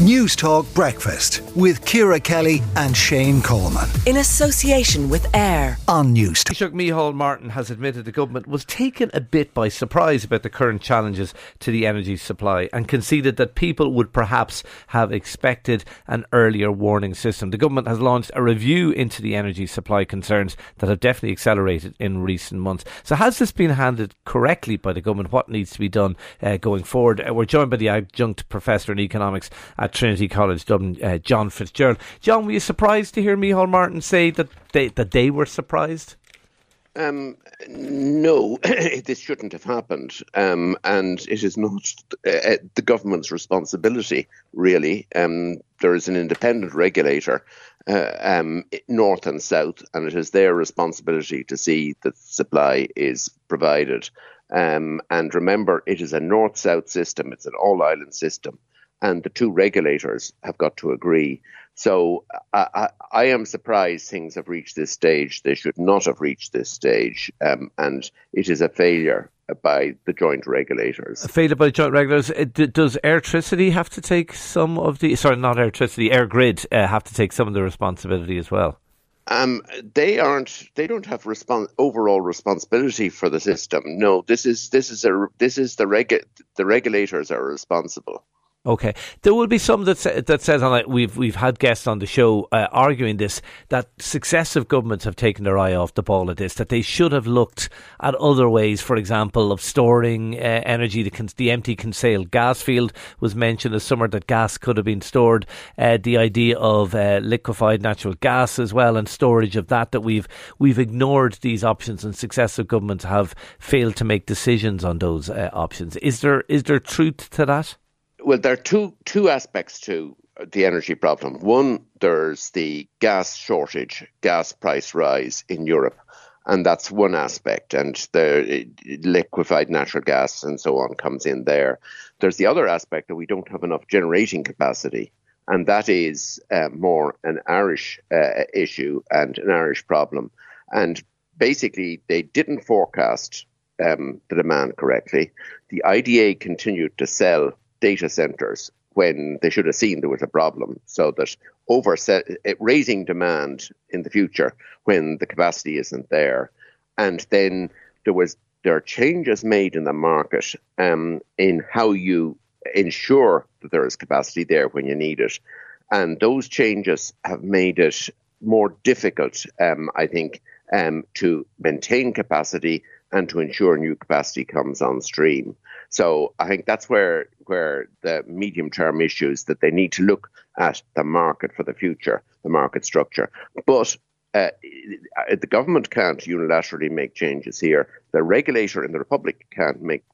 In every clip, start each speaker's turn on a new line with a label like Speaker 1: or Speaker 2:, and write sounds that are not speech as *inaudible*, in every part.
Speaker 1: Newstalk Breakfast with Ciara Kelly and Shane Coleman.
Speaker 2: In association with AIR
Speaker 1: on Newstalk.
Speaker 3: Taoiseach Micheál Martin has admitted the government was taken a bit by surprise about the current challenges to the energy supply and conceded that people would perhaps have expected an earlier warning system. The government has launched a review into the energy supply concerns that have definitely accelerated in recent months. So, has this been handled correctly by the government? What needs to be done uh, going forward? Uh, we're joined by the adjunct professor in economics at at Trinity College Dublin, uh, John Fitzgerald. John, were you surprised to hear Micheál Martin say that they, that they were surprised?
Speaker 4: Um, no, *coughs* this shouldn't have happened, um, and it is not uh, uh, the government's responsibility. Really, um, there is an independent regulator, uh, um, north and south, and it is their responsibility to see that supply is provided. Um, and remember, it is a north-south system; it's an all-island system and the two regulators have got to agree. So I, I, I, am surprised things have reached this stage. They should not have reached this stage, um, and it is a failure by the joint regulators.
Speaker 3: A failure by joint regulators. Uh, does Airtricity have to take some of the? Sorry, not Airtricity. EirGrid uh, have to take some of the responsibility as well.
Speaker 4: Um, they aren't. They don't have respons- overall responsibility for the system. No, this is this is a this is the regu- the regulators are responsible.
Speaker 3: Okay, there will be some that say, that says, we've we've had guests on the show uh, arguing this that successive governments have taken their eye off the ball at this. That they should have looked at other ways, for example, of storing uh, energy. The, the empty Kinsale gas field was mentioned this summer that gas could have been stored. Uh, the idea of uh, liquefied natural gas as well and storage of that. That we've we've ignored these options, and successive governments have failed to make decisions on those uh, options. Is there is there truth to that?
Speaker 4: Well, there are two two aspects to the energy problem. One, there's the gas shortage, gas price rise in Europe, and that's one aspect. And the liquefied natural gas and so on comes in there. There's the other aspect that we don't have enough generating capacity, and that is uh, more an Irish uh, issue and an Irish problem. And basically, they didn't forecast um, the demand correctly. The IDA continued to sell data centers when they should have seen there was a problem, so that over raising demand in the future when the capacity isn't there, and then there was there are changes made in the market um, in how you ensure that there is capacity there when you need it, and those changes have made it more difficult, um, I think, um, to maintain capacity and to ensure new capacity comes on stream. So I think that's where where the medium term issues that they need to look at the market for the future, the market structure. But uh, the government can't unilaterally make changes here. The regulator in the republic can't make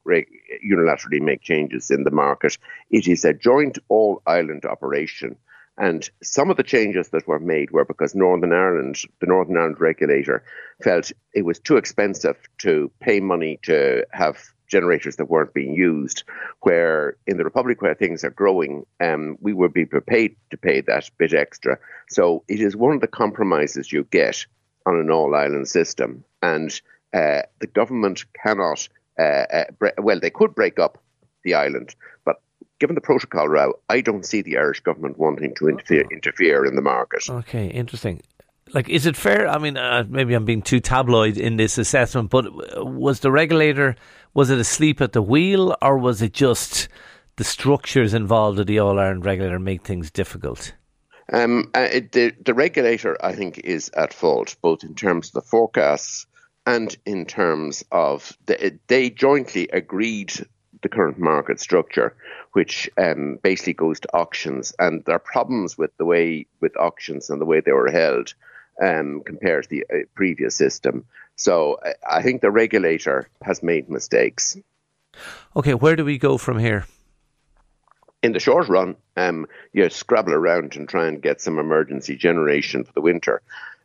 Speaker 4: unilaterally make changes in the market. It is a joint all island operation. And some of the changes that were made were because Northern Ireland, the Northern Ireland regulator, felt it was too expensive to pay money to have generators that weren't being used. Where in the Republic, where things are growing, um, we would be prepared to pay that bit extra. So it is one of the compromises you get on an all island system. And uh, the government cannot, uh, uh, bre- well, they could break up the island, but given the protocol row, I don't see the Irish government wanting to interfere, interfere in the market.
Speaker 3: Okay, interesting like is it fair i mean uh, maybe i'm being too tabloid in this assessment but was the regulator was it asleep at the wheel or was it just the structures involved of the all ireland regulator make things difficult
Speaker 4: um, uh, it, the, the regulator i think is at fault both in terms of the forecasts and in terms of the, they jointly agreed the current market structure, which um, basically goes to auctions. And there are problems with the way with auctions and the way they were held um, compared to the uh, previous system. So I think the regulator has made mistakes.
Speaker 3: Okay, where do we go from here?
Speaker 4: In the short run, um, you scrabble around and try and get some emergency generation for the winter.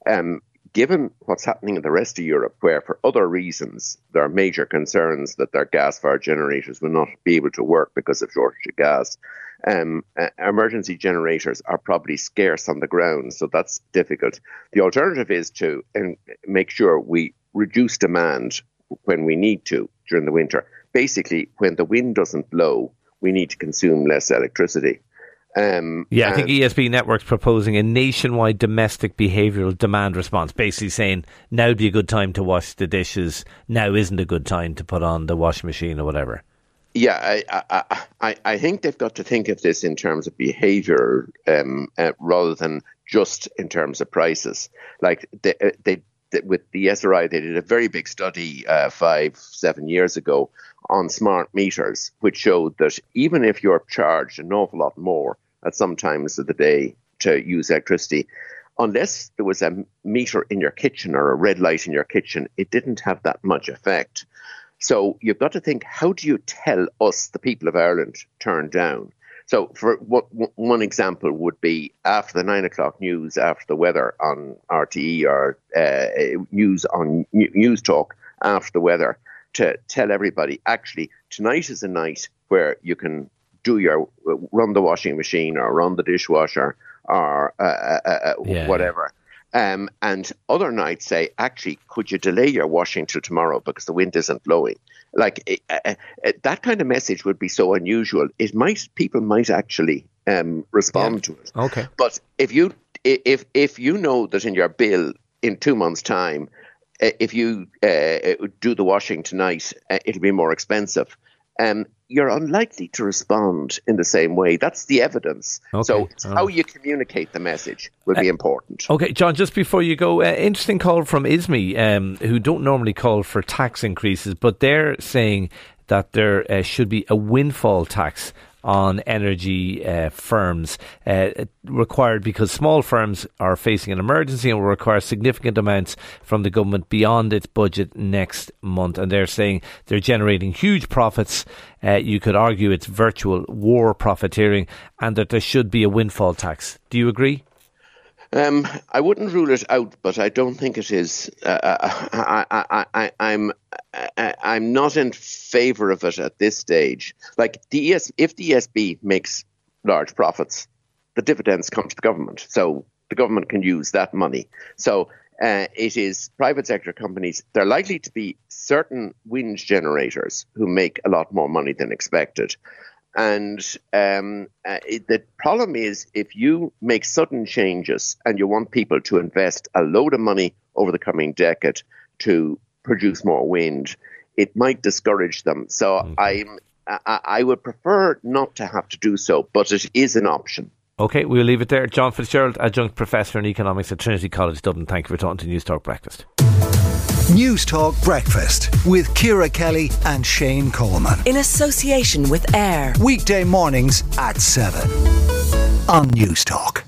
Speaker 4: Um, given what's happening in the rest of Europe, where for other reasons there are major concerns that their gas fired generators will not be able to work because of shortage of gas, um, uh, emergency generators are probably scarce on the ground, so that's difficult. The alternative is to um, make sure we reduce demand when we need to during the winter. Basically, when the wind doesn't blow, we need to consume less electricity. Um,
Speaker 3: yeah, I think ESB Network's proposing a nationwide domestic behavioural demand response, basically saying now would be a good time to wash the dishes, now isn't a good time to put on the washing machine or whatever.
Speaker 4: Yeah, I, I, I, I think they've got to think of this in terms of behaviour um, uh, rather than just in terms of prices. Like they, uh, they, they, with the ESRI, they did a very big study uh, five, seven years ago on smart meters, which showed that even if you're charged an awful lot more at some times of the day to use electricity, unless there was a meter in your kitchen or a red light in your kitchen, it didn't have that much effect. So you've got to think how do you tell us, the people of Ireland, turn down? So, for what, one example would be after the nine o'clock news, after the weather on RTE or uh, news on Newstalk after the weather, to tell everybody actually tonight is a night where you can do your run the washing machine or run the dishwasher or uh, uh, uh, uh yeah. whatever. Um, and other nights say, actually, could you delay your washing till tomorrow because the wind isn't blowing? Like uh, uh, that kind of message would be so unusual. It might people might actually um, respond yeah. to it.
Speaker 3: Okay.
Speaker 4: But if you if if you know that in your bill in two months' time if you uh, do the washing tonight, uh, it'll be more expensive. Um, you're unlikely to respond in the same way. That's the evidence. Okay. So oh. how you communicate the message will be important.
Speaker 3: Okay, John. Just before you go, uh, interesting call from ISME, um, who don't normally call for tax increases, but they're saying that there uh, should be a windfall tax on energy uh, firms uh, required because small firms are facing an emergency and will require significant amounts from the government beyond its budget next month. And they're saying they're generating huge profits. Uh, you could argue it's virtual war profiteering and that there should be a windfall tax. Do you agree?
Speaker 4: Um, I wouldn't rule it out, but I don't think it is. Uh, uh I, I, I, I'm I'm not in favour of it at this stage. Like the ES, if the ESB makes large profits, the dividends come to the government, so the government can use that money. So uh, it is private sector companies. They're likely to be certain wind generators who make a lot more money than expected. And um, uh, it, the problem is if you make sudden changes and you want people to invest a load of money over the coming decade to produce more wind, it might discourage them. So okay. I'm, I, I would prefer not to have to do so, but it is an option.
Speaker 3: Okay, we'll leave it there. John Fitzgerald, adjunct professor in economics at Trinity College Dublin. Thank you for talking to Newstalk Breakfast.
Speaker 1: Newstalk Breakfast with Ciara Kelly and Shane Coleman.
Speaker 2: In association with AIR.
Speaker 1: Weekday mornings at 7 on Newstalk.